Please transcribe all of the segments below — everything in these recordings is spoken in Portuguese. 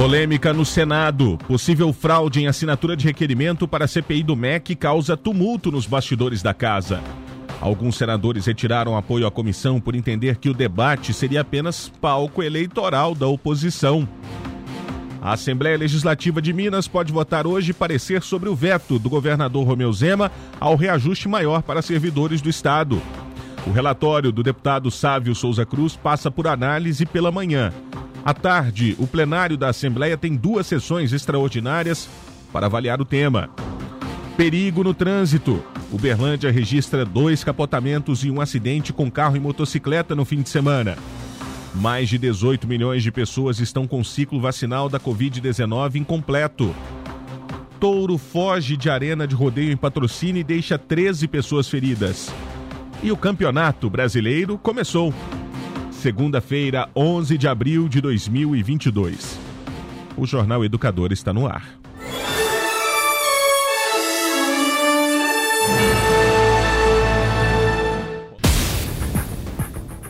Polêmica no Senado. Possível fraude em assinatura de requerimento para a CPI do MEC causa tumulto nos bastidores da casa. Alguns senadores retiraram apoio à comissão por entender que o debate seria apenas palco eleitoral da oposição. A Assembleia Legislativa de Minas pode votar hoje parecer sobre o veto do governador Romeu Zema ao reajuste maior para servidores do Estado. O relatório do deputado Sávio Souza Cruz passa por análise pela manhã. À tarde, o plenário da Assembleia tem duas sessões extraordinárias para avaliar o tema. Perigo no trânsito. Uberlândia registra dois capotamentos e um acidente com carro e motocicleta no fim de semana. Mais de 18 milhões de pessoas estão com ciclo vacinal da Covid-19 incompleto. Touro foge de arena de rodeio em patrocínio e deixa 13 pessoas feridas. E o Campeonato Brasileiro começou. Segunda-feira, 11 de abril de 2022. O Jornal Educador está no ar.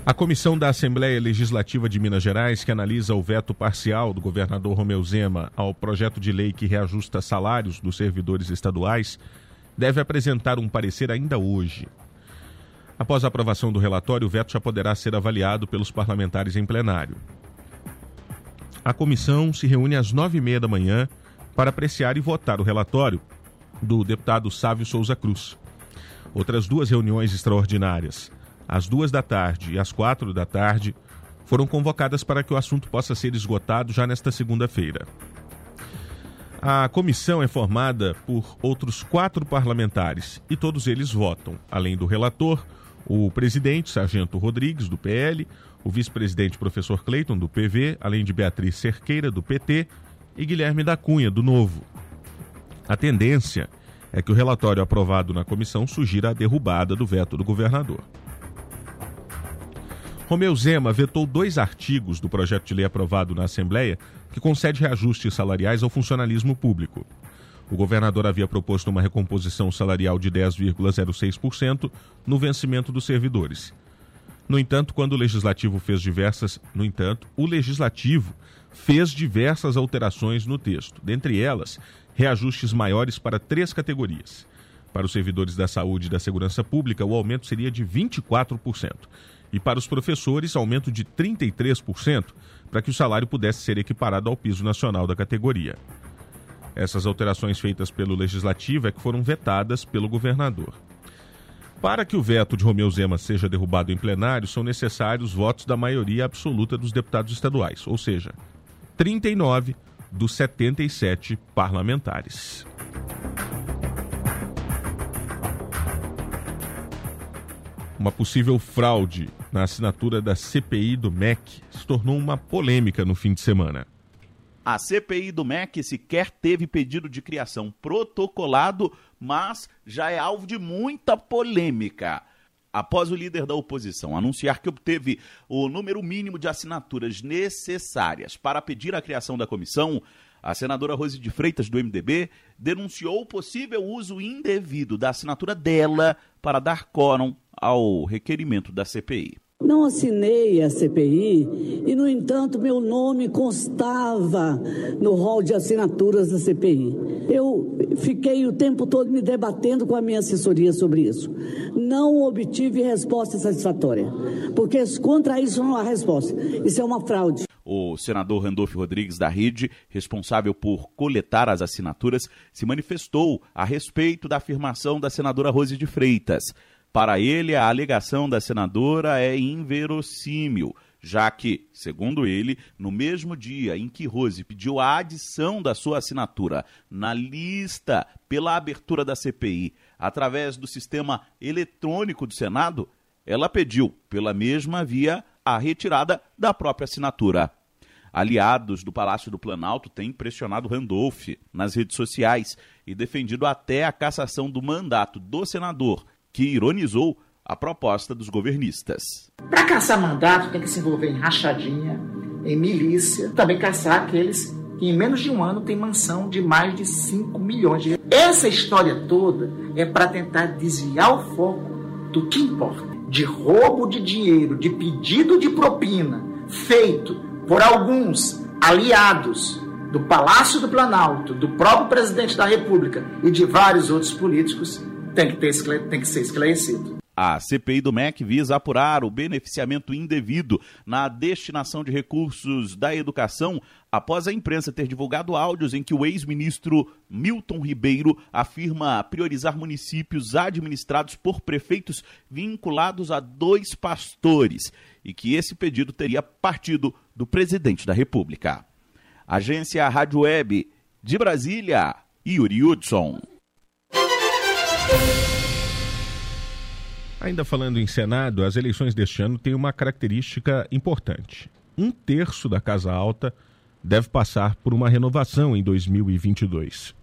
A comissão da Assembleia Legislativa de Minas Gerais, que analisa o veto parcial do governador Romeu Zema ao projeto de lei que reajusta salários dos servidores estaduais, deve apresentar um parecer ainda hoje. Após a aprovação do relatório, o veto já poderá ser avaliado pelos parlamentares em plenário. A comissão se reúne às nove e meia da manhã para apreciar e votar o relatório do deputado Sávio Souza Cruz. Outras duas reuniões extraordinárias às duas da tarde e às quatro da tarde, foram convocadas para que o assunto possa ser esgotado já nesta segunda-feira. A comissão é formada por outros quatro parlamentares e todos eles votam, além do relator, o presidente, Sargento Rodrigues, do PL, o vice-presidente, professor Cleiton, do PV, além de Beatriz Cerqueira, do PT, e Guilherme da Cunha, do Novo. A tendência é que o relatório aprovado na comissão sugira a derrubada do veto do governador. Romeu Zema vetou dois artigos do projeto de lei aprovado na Assembleia que concede reajustes salariais ao funcionalismo público. O governador havia proposto uma recomposição salarial de 10,06% no vencimento dos servidores. No entanto, quando o legislativo fez diversas, no entanto, o legislativo fez diversas alterações no texto, dentre elas reajustes maiores para três categorias. Para os servidores da saúde e da segurança pública, o aumento seria de 24% e para os professores, aumento de 33%, para que o salário pudesse ser equiparado ao piso nacional da categoria. Essas alterações feitas pelo Legislativo é que foram vetadas pelo governador. Para que o veto de Romeu Zema seja derrubado em plenário, são necessários votos da maioria absoluta dos deputados estaduais, ou seja, 39 dos 77 parlamentares. Uma possível fraude na assinatura da CPI do MEC se tornou uma polêmica no fim de semana. A CPI do MEC sequer teve pedido de criação protocolado, mas já é alvo de muita polêmica. Após o líder da oposição anunciar que obteve o número mínimo de assinaturas necessárias para pedir a criação da comissão, a senadora Rose de Freitas, do MDB, denunciou o possível uso indevido da assinatura dela para dar quórum ao requerimento da CPI. Não assinei a CPI e, no entanto, meu nome constava no rol de assinaturas da CPI. Eu fiquei o tempo todo me debatendo com a minha assessoria sobre isso. Não obtive resposta satisfatória, porque contra isso não há resposta. Isso é uma fraude. O senador Randolfo Rodrigues da Rede, responsável por coletar as assinaturas, se manifestou a respeito da afirmação da senadora Rose de Freitas. Para ele, a alegação da senadora é inverossímil, já que, segundo ele, no mesmo dia em que Rose pediu a adição da sua assinatura na lista pela abertura da CPI através do sistema eletrônico do Senado, ela pediu, pela mesma via, a retirada da própria assinatura. Aliados do Palácio do Planalto têm pressionado Randolph nas redes sociais e defendido até a cassação do mandato do senador, que ironizou a proposta dos governistas. Para caçar mandato tem que se envolver em rachadinha, em milícia, também caçar aqueles que em menos de um ano têm mansão de mais de 5 milhões de Essa história toda é para tentar desviar o foco do que importa. De roubo de dinheiro, de pedido de propina feito por alguns aliados do Palácio do Planalto, do próprio presidente da República e de vários outros políticos, tem que, ter, tem que ser esclarecido. A CPI do MEC visa apurar o beneficiamento indevido na destinação de recursos da educação após a imprensa ter divulgado áudios em que o ex-ministro Milton Ribeiro afirma priorizar municípios administrados por prefeitos vinculados a dois pastores e que esse pedido teria partido do presidente da República. Agência Rádio Web de Brasília, Yuri Hudson. Ainda falando em Senado, as eleições deste ano têm uma característica importante. Um terço da Casa Alta deve passar por uma renovação em 2022.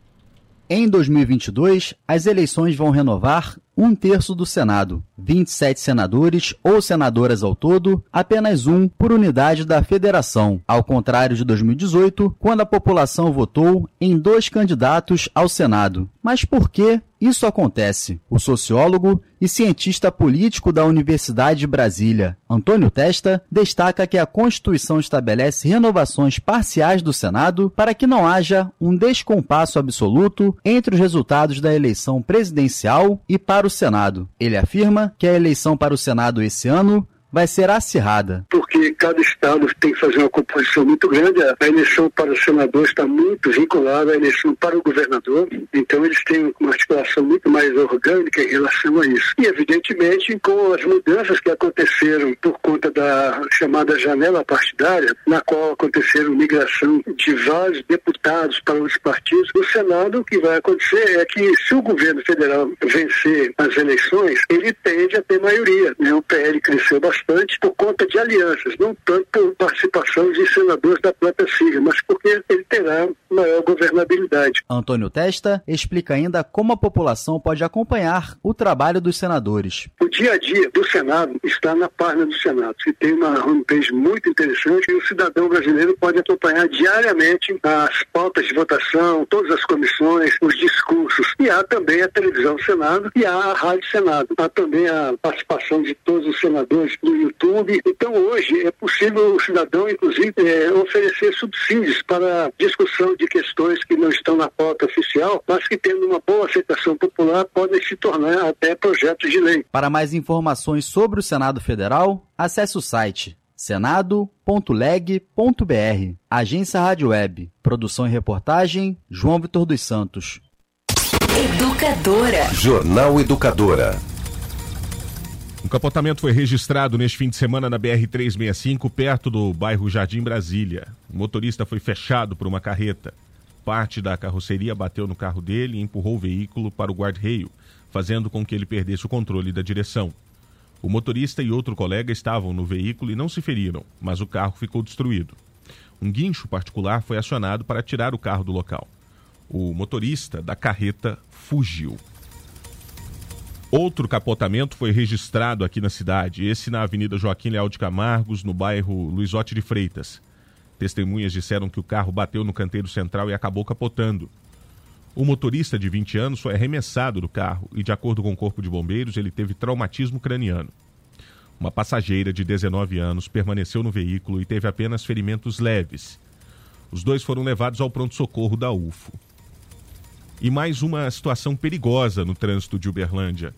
Em 2022, as eleições vão renovar um terço do Senado, 27 senadores ou senadoras ao todo, apenas um por unidade da federação, ao contrário de 2018, quando a população votou em dois candidatos ao Senado. Mas por que isso acontece? O sociólogo e cientista político da Universidade de Brasília, Antônio Testa, destaca que a Constituição estabelece renovações parciais do Senado para que não haja um descompasso absoluto entre os resultados da eleição presidencial e para o Senado. Ele afirma que a eleição para o Senado esse ano vai ser acirrada. Porque cada estado tem que fazer uma composição muito grande. A eleição para o senador está muito vinculada à eleição para o governador. Então eles têm uma articulação muito mais orgânica em relação a isso. E evidentemente com as mudanças que aconteceram por conta da chamada janela partidária, na qual aconteceram migração de vários deputados para os partidos, no Senado o que vai acontecer é que se o governo federal vencer as eleições, ele tende a ter maioria. Né? O PL cresceu bastante bastante por conta de alianças, não tanto por participação de senadores da própria sigla, mas porque ele terá maior governabilidade. Antônio Testa explica ainda como a população pode acompanhar o trabalho dos senadores. O dia a dia do Senado está na página do Senado, que tem uma homepage muito interessante e o cidadão brasileiro pode acompanhar diariamente as pautas de votação, todas as comissões, os discursos. E há também a televisão do Senado e há a Rádio Senado. Há também a participação de todos os senadores no YouTube. Então, hoje, é possível o cidadão, inclusive, é, oferecer subsídios para discussão de questões que não estão na pauta oficial, mas que, tendo uma boa aceitação popular, podem se tornar até projetos de lei. Para mais informações sobre o Senado Federal, acesse o site senado.leg.br. Agência Rádio Web. Produção e reportagem, João Vitor dos Santos. Educadora. Jornal Educadora. Um capotamento foi registrado neste fim de semana na BR-365, perto do bairro Jardim Brasília. O motorista foi fechado por uma carreta. Parte da carroceria bateu no carro dele e empurrou o veículo para o guarda-reio, fazendo com que ele perdesse o controle da direção. O motorista e outro colega estavam no veículo e não se feriram, mas o carro ficou destruído. Um guincho particular foi acionado para tirar o carro do local. O motorista da carreta fugiu. Outro capotamento foi registrado aqui na cidade, esse na Avenida Joaquim Leal de Camargos, no bairro Luizote de Freitas. Testemunhas disseram que o carro bateu no canteiro central e acabou capotando. O motorista de 20 anos foi arremessado do carro e, de acordo com o Corpo de Bombeiros, ele teve traumatismo craniano. Uma passageira de 19 anos permaneceu no veículo e teve apenas ferimentos leves. Os dois foram levados ao pronto-socorro da UFO. E mais uma situação perigosa no trânsito de Uberlândia.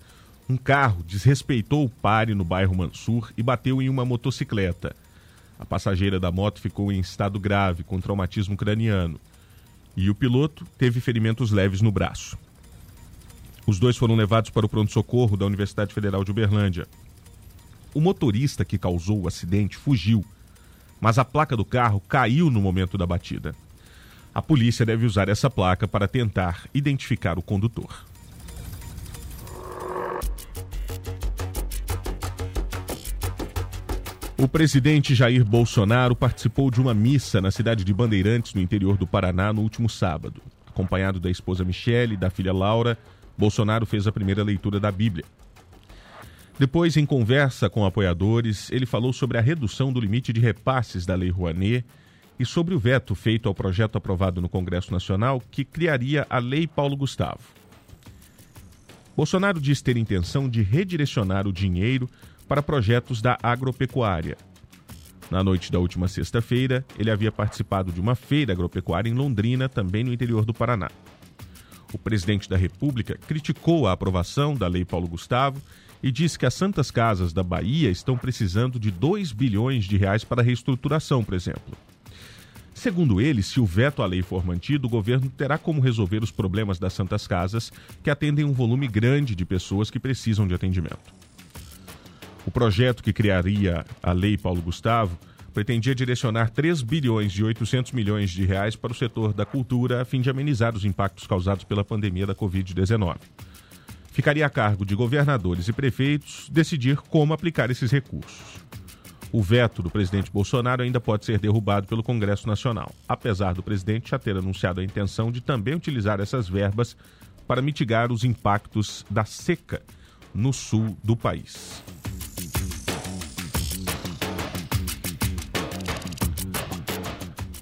Um carro desrespeitou o pare no bairro Mansur e bateu em uma motocicleta. A passageira da moto ficou em estado grave, com traumatismo craniano. E o piloto teve ferimentos leves no braço. Os dois foram levados para o pronto-socorro da Universidade Federal de Uberlândia. O motorista que causou o acidente fugiu, mas a placa do carro caiu no momento da batida. A polícia deve usar essa placa para tentar identificar o condutor. O presidente Jair Bolsonaro participou de uma missa na cidade de Bandeirantes, no interior do Paraná, no último sábado. Acompanhado da esposa Michele e da filha Laura, Bolsonaro fez a primeira leitura da Bíblia. Depois, em conversa com apoiadores, ele falou sobre a redução do limite de repasses da Lei Rouanet e sobre o veto feito ao projeto aprovado no Congresso Nacional que criaria a Lei Paulo Gustavo. Bolsonaro diz ter intenção de redirecionar o dinheiro para projetos da agropecuária. Na noite da última sexta-feira, ele havia participado de uma feira agropecuária em Londrina, também no interior do Paraná. O presidente da República criticou a aprovação da Lei Paulo Gustavo e disse que as Santas Casas da Bahia estão precisando de 2 bilhões de reais para reestruturação, por exemplo. Segundo ele, se o veto à lei for mantido, o governo terá como resolver os problemas das Santas Casas, que atendem um volume grande de pessoas que precisam de atendimento. O projeto que criaria a Lei Paulo Gustavo pretendia direcionar 3 bilhões e 800 milhões de reais para o setor da cultura a fim de amenizar os impactos causados pela pandemia da Covid-19. Ficaria a cargo de governadores e prefeitos decidir como aplicar esses recursos. O veto do presidente Bolsonaro ainda pode ser derrubado pelo Congresso Nacional, apesar do presidente já ter anunciado a intenção de também utilizar essas verbas para mitigar os impactos da seca no sul do país.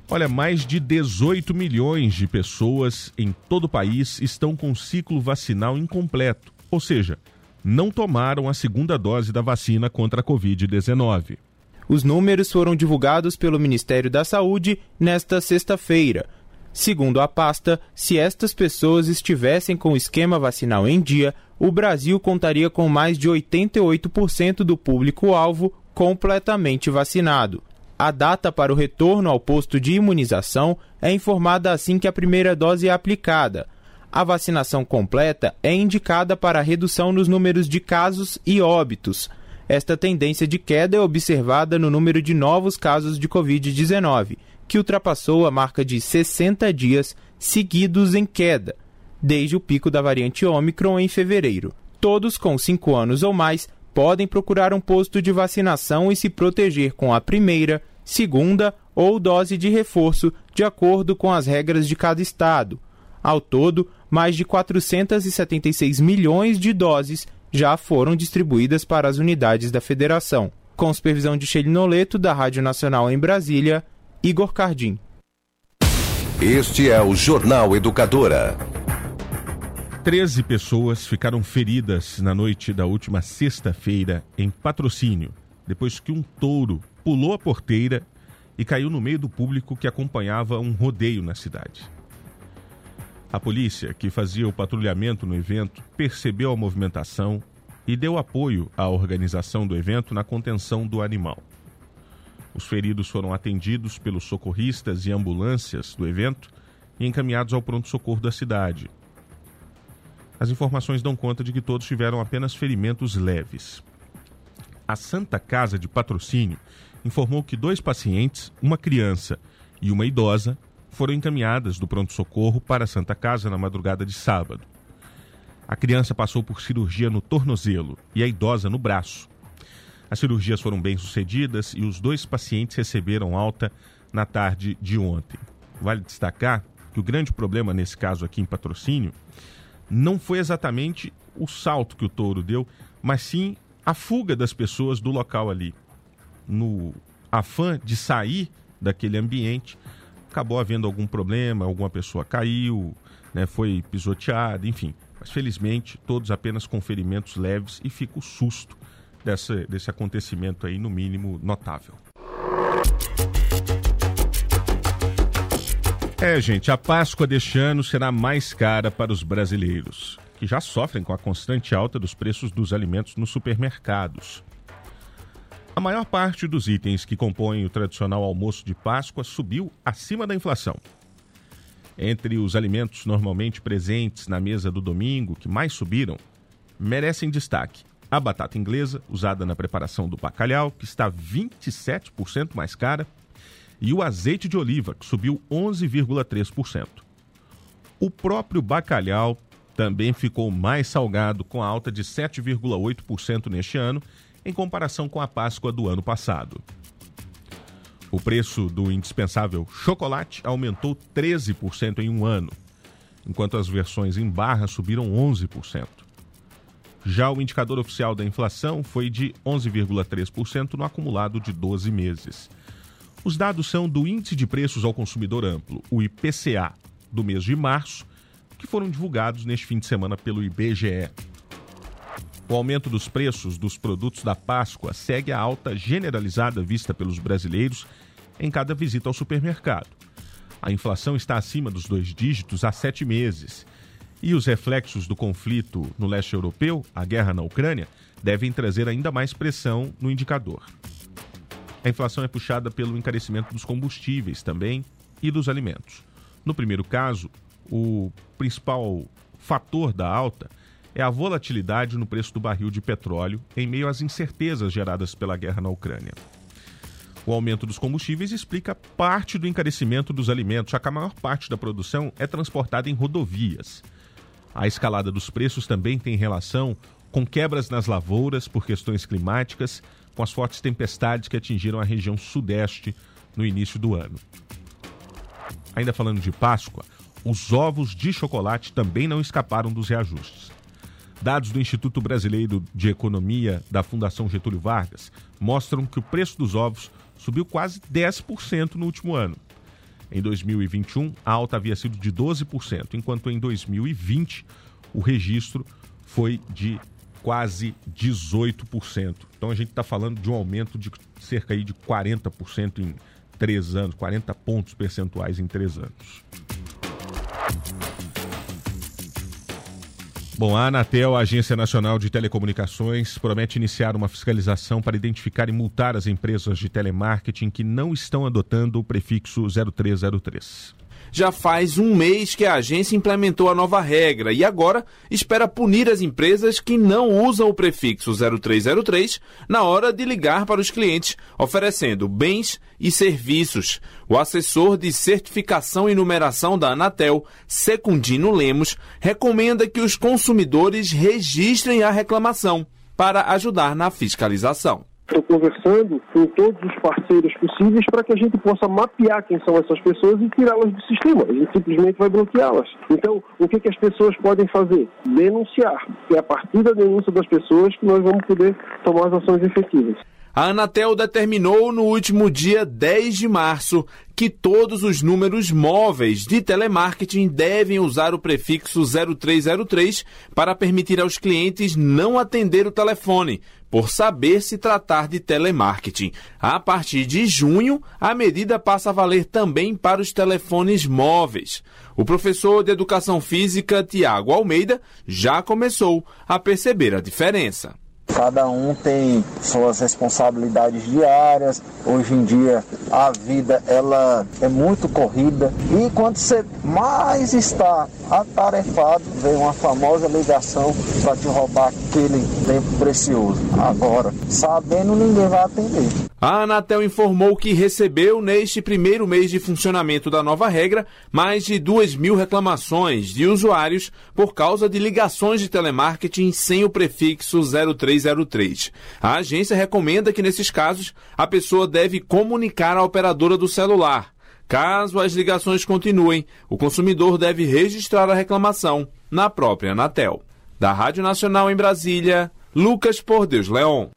Olha, mais de 18 milhões de pessoas em todo o país estão com ciclo vacinal incompleto, ou seja, não tomaram a segunda dose da vacina contra a Covid-19. Os números foram divulgados pelo Ministério da Saúde nesta sexta-feira. Segundo a pasta, se estas pessoas estivessem com o esquema vacinal em dia, o Brasil contaria com mais de 88% do público-alvo completamente vacinado. A data para o retorno ao posto de imunização é informada assim que a primeira dose é aplicada. A vacinação completa é indicada para redução nos números de casos e óbitos. Esta tendência de queda é observada no número de novos casos de Covid-19, que ultrapassou a marca de 60 dias seguidos em queda, desde o pico da variante Ômicron em fevereiro. Todos com 5 anos ou mais podem procurar um posto de vacinação e se proteger com a primeira, segunda ou dose de reforço, de acordo com as regras de cada estado. Ao todo, mais de 476 milhões de doses já foram distribuídas para as unidades da federação. Com supervisão de Sheila Noleto, da Rádio Nacional em Brasília, Igor Cardim. Este é o Jornal Educadora. 13 pessoas ficaram feridas na noite da última sexta-feira em patrocínio, depois que um touro pulou a porteira e caiu no meio do público que acompanhava um rodeio na cidade. A polícia, que fazia o patrulhamento no evento, percebeu a movimentação e deu apoio à organização do evento na contenção do animal. Os feridos foram atendidos pelos socorristas e ambulâncias do evento e encaminhados ao pronto-socorro da cidade, as informações dão conta de que todos tiveram apenas ferimentos leves. A Santa Casa de Patrocínio informou que dois pacientes, uma criança e uma idosa, foram encaminhadas do pronto-socorro para a Santa Casa na madrugada de sábado. A criança passou por cirurgia no tornozelo e a idosa no braço. As cirurgias foram bem sucedidas e os dois pacientes receberam alta na tarde de ontem. Vale destacar que o grande problema nesse caso aqui em patrocínio não foi exatamente o salto que o touro deu, mas sim a fuga das pessoas do local ali. No afã de sair daquele ambiente, acabou havendo algum problema, alguma pessoa caiu, né, foi pisoteada, enfim. Mas felizmente todos apenas com ferimentos leves e fica o susto dessa, desse acontecimento aí, no mínimo notável. É, gente, a Páscoa deste ano será mais cara para os brasileiros, que já sofrem com a constante alta dos preços dos alimentos nos supermercados. A maior parte dos itens que compõem o tradicional almoço de Páscoa subiu acima da inflação. Entre os alimentos normalmente presentes na mesa do domingo que mais subiram, merecem destaque a batata inglesa, usada na preparação do bacalhau, que está 27% mais cara, e o azeite de oliva, que subiu 11,3%. O próprio bacalhau também ficou mais salgado, com alta de 7,8% neste ano, em comparação com a Páscoa do ano passado. O preço do indispensável chocolate aumentou 13% em um ano, enquanto as versões em barra subiram 11%. Já o indicador oficial da inflação foi de 11,3% no acumulado de 12 meses. Os dados são do Índice de Preços ao Consumidor Amplo, o IPCA, do mês de março, que foram divulgados neste fim de semana pelo IBGE. O aumento dos preços dos produtos da Páscoa segue a alta generalizada vista pelos brasileiros em cada visita ao supermercado. A inflação está acima dos dois dígitos há sete meses. E os reflexos do conflito no leste europeu, a guerra na Ucrânia, devem trazer ainda mais pressão no indicador. A inflação é puxada pelo encarecimento dos combustíveis também e dos alimentos. No primeiro caso, o principal fator da alta é a volatilidade no preço do barril de petróleo em meio às incertezas geradas pela guerra na Ucrânia. O aumento dos combustíveis explica parte do encarecimento dos alimentos, já que a maior parte da produção é transportada em rodovias. A escalada dos preços também tem relação com quebras nas lavouras por questões climáticas, com as fortes tempestades que atingiram a região sudeste no início do ano. Ainda falando de Páscoa, os ovos de chocolate também não escaparam dos reajustes. Dados do Instituto Brasileiro de Economia da Fundação Getúlio Vargas mostram que o preço dos ovos subiu quase 10% no último ano. Em 2021, a alta havia sido de 12%, enquanto em 2020 o registro foi de quase 18%. Então a gente está falando de um aumento de cerca de 40% em três anos, 40 pontos percentuais em três anos. Bom, a Anatel, a Agência Nacional de Telecomunicações, promete iniciar uma fiscalização para identificar e multar as empresas de telemarketing que não estão adotando o prefixo 0303 já faz um mês que a agência implementou a nova regra e agora espera punir as empresas que não usam o prefixo 0303 na hora de ligar para os clientes, oferecendo bens e serviços. O assessor de certificação e numeração da Anatel, Secundino Lemos, recomenda que os consumidores registrem a reclamação para ajudar na fiscalização. Estou conversando com todos os parceiros possíveis para que a gente possa mapear quem são essas pessoas e tirá-las do sistema. A gente simplesmente vai bloqueá-las. Então, o que, que as pessoas podem fazer? Denunciar. É a partir da denúncia das pessoas que nós vamos poder tomar as ações efetivas. A Anatel determinou no último dia 10 de março que todos os números móveis de telemarketing devem usar o prefixo 0303 para permitir aos clientes não atender o telefone, por saber se tratar de telemarketing. A partir de junho, a medida passa a valer também para os telefones móveis. O professor de Educação Física, Tiago Almeida, já começou a perceber a diferença. Cada um tem suas responsabilidades diárias. Hoje em dia a vida ela é muito corrida e quando você mais está atarefado, vem uma famosa ligação para te roubar aquele tempo precioso. Agora, sabendo ninguém vai atender. A Anatel informou que recebeu neste primeiro mês de funcionamento da nova regra mais de 2 mil reclamações de usuários por causa de ligações de telemarketing sem o prefixo 0303. A agência recomenda que nesses casos a pessoa deve comunicar à operadora do celular. Caso as ligações continuem, o consumidor deve registrar a reclamação na própria Anatel. Da Rádio Nacional em Brasília, Lucas Por Deus Leon.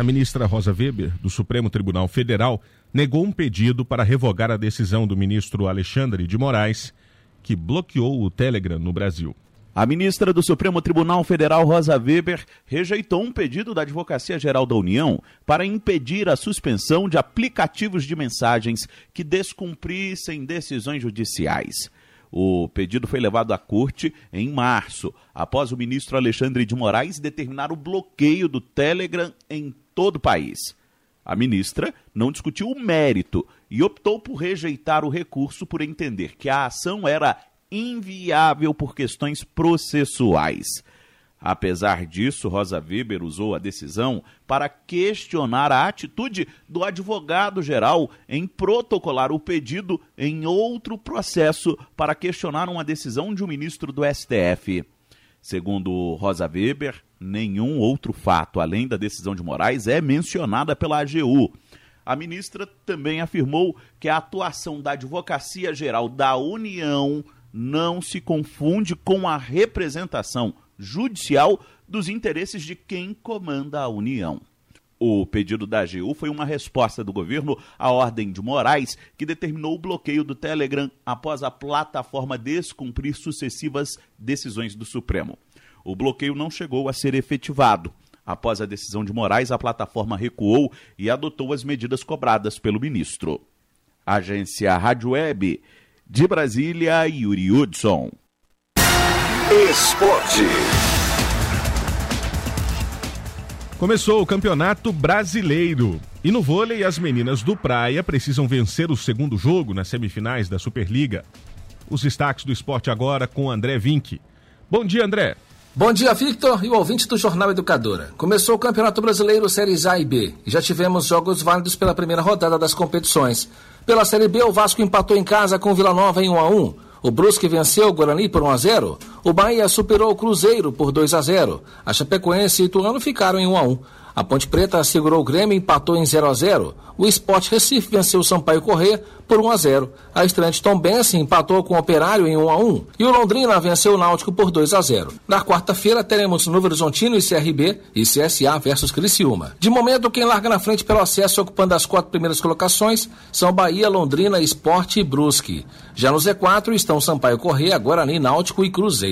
A ministra Rosa Weber, do Supremo Tribunal Federal, negou um pedido para revogar a decisão do ministro Alexandre de Moraes, que bloqueou o Telegram no Brasil. A ministra do Supremo Tribunal Federal, Rosa Weber, rejeitou um pedido da Advocacia Geral da União para impedir a suspensão de aplicativos de mensagens que descumprissem decisões judiciais. O pedido foi levado à corte em março, após o ministro Alexandre de Moraes determinar o bloqueio do Telegram em todo o país. A ministra não discutiu o mérito e optou por rejeitar o recurso por entender que a ação era inviável por questões processuais. Apesar disso, Rosa Weber usou a decisão para questionar a atitude do advogado-geral em protocolar o pedido em outro processo para questionar uma decisão de um ministro do STF. Segundo Rosa Weber, Nenhum outro fato, além da decisão de Moraes, é mencionada pela AGU. A ministra também afirmou que a atuação da Advocacia Geral da União não se confunde com a representação judicial dos interesses de quem comanda a União. O pedido da AGU foi uma resposta do governo à ordem de Moraes, que determinou o bloqueio do Telegram após a plataforma descumprir sucessivas decisões do Supremo. O bloqueio não chegou a ser efetivado. Após a decisão de Moraes, a plataforma recuou e adotou as medidas cobradas pelo ministro. Agência Rádio Web de Brasília, Yuri Hudson. Esporte. Começou o Campeonato Brasileiro. E no vôlei, as meninas do Praia precisam vencer o segundo jogo nas semifinais da Superliga. Os destaques do esporte agora com André Vinck. Bom dia, André. Bom dia, Victor e o ouvinte do Jornal Educadora. Começou o Campeonato Brasileiro Séries A e B e já tivemos jogos válidos pela primeira rodada das competições. Pela Série B, o Vasco empatou em casa com o Vila Nova em 1 a 1. O Brusque venceu o Guarani por 1 a 0. O Bahia superou o Cruzeiro por 2 a 0. A Chapecoense e Ituano ficaram em 1 a 1. A Ponte Preta segurou o Grêmio e empatou em 0 a 0. O Sport Recife venceu o Sampaio Corrêa por 1 a 0. A estreante Tom Benson empatou com o Operário em 1 a 1 e o Londrina venceu o Náutico por 2 a 0. Na quarta-feira teremos Novo Horizontino e CRB e CSA versus Criciúma. De momento, quem larga na frente pelo acesso ocupando as quatro primeiras colocações são Bahia, Londrina, Sport e Brusque. Já no Z4 estão Sampaio Corrêa, Guarani, Náutico e Cruzeiro.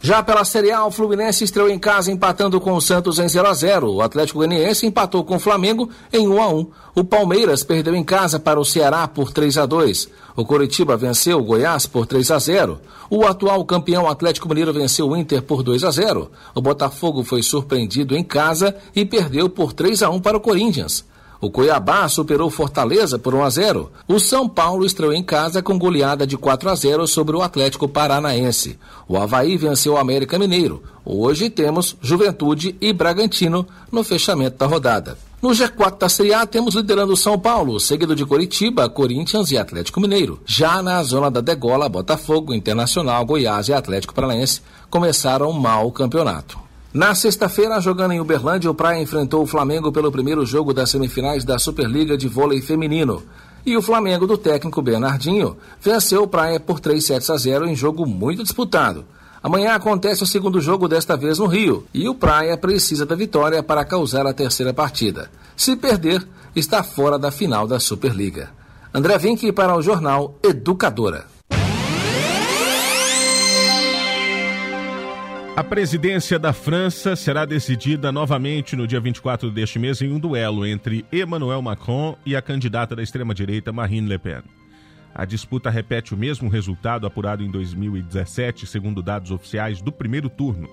Já pela Série A, o Fluminense estreou em casa empatando com o Santos em 0 a 0. O Atlético Goianiense empatou com o Flamengo em 1 a 1. O Palmeiras perdeu em casa para o Ceará por 3 a 2. O Coritiba venceu o Goiás por 3 a 0. O atual campeão Atlético Mineiro venceu o Inter por 2 a 0. O Botafogo foi surpreendido em casa e perdeu por 3 a 1 para o Corinthians. O Cuiabá superou Fortaleza por 1 a 0. O São Paulo estreou em casa com goleada de 4 a 0 sobre o Atlético Paranaense. O Havaí venceu o América Mineiro. Hoje temos Juventude e Bragantino no fechamento da rodada. No G4 da Série A temos liderando São Paulo, seguido de Coritiba, Corinthians e Atlético Mineiro. Já na zona da degola, Botafogo, Internacional, Goiás e Atlético Paranaense começaram mal o campeonato. Na sexta-feira, jogando em Uberlândia, o Praia enfrentou o Flamengo pelo primeiro jogo das semifinais da Superliga de Vôlei Feminino. E o Flamengo do técnico Bernardinho venceu o Praia por 3 sets a 0 em jogo muito disputado. Amanhã acontece o segundo jogo, desta vez no Rio, e o Praia precisa da vitória para causar a terceira partida. Se perder, está fora da final da Superliga. André Vinck para o jornal Educadora. A presidência da França será decidida novamente no dia 24 deste mês em um duelo entre Emmanuel Macron e a candidata da extrema-direita Marine Le Pen. A disputa repete o mesmo resultado apurado em 2017, segundo dados oficiais do primeiro turno.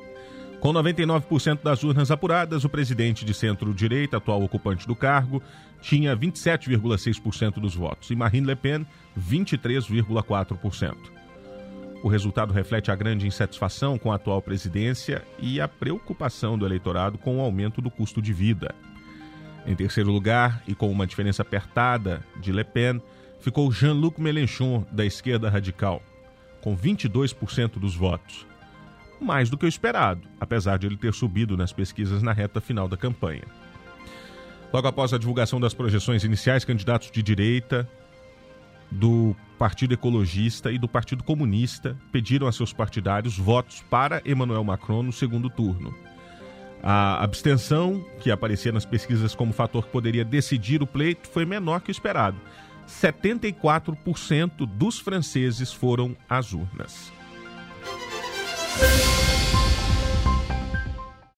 Com 99% das urnas apuradas, o presidente de centro-direita, atual ocupante do cargo, tinha 27,6% dos votos e Marine Le Pen 23,4%. O resultado reflete a grande insatisfação com a atual presidência e a preocupação do eleitorado com o aumento do custo de vida. Em terceiro lugar, e com uma diferença apertada de Le Pen, ficou Jean-Luc Mélenchon, da esquerda radical, com 22% dos votos. Mais do que o esperado, apesar de ele ter subido nas pesquisas na reta final da campanha. Logo após a divulgação das projeções iniciais, candidatos de direita, do Partido Ecologista e do Partido Comunista pediram a seus partidários votos para Emmanuel Macron no segundo turno. A abstenção, que aparecia nas pesquisas como fator que poderia decidir o pleito, foi menor que o esperado. 74% dos franceses foram às urnas.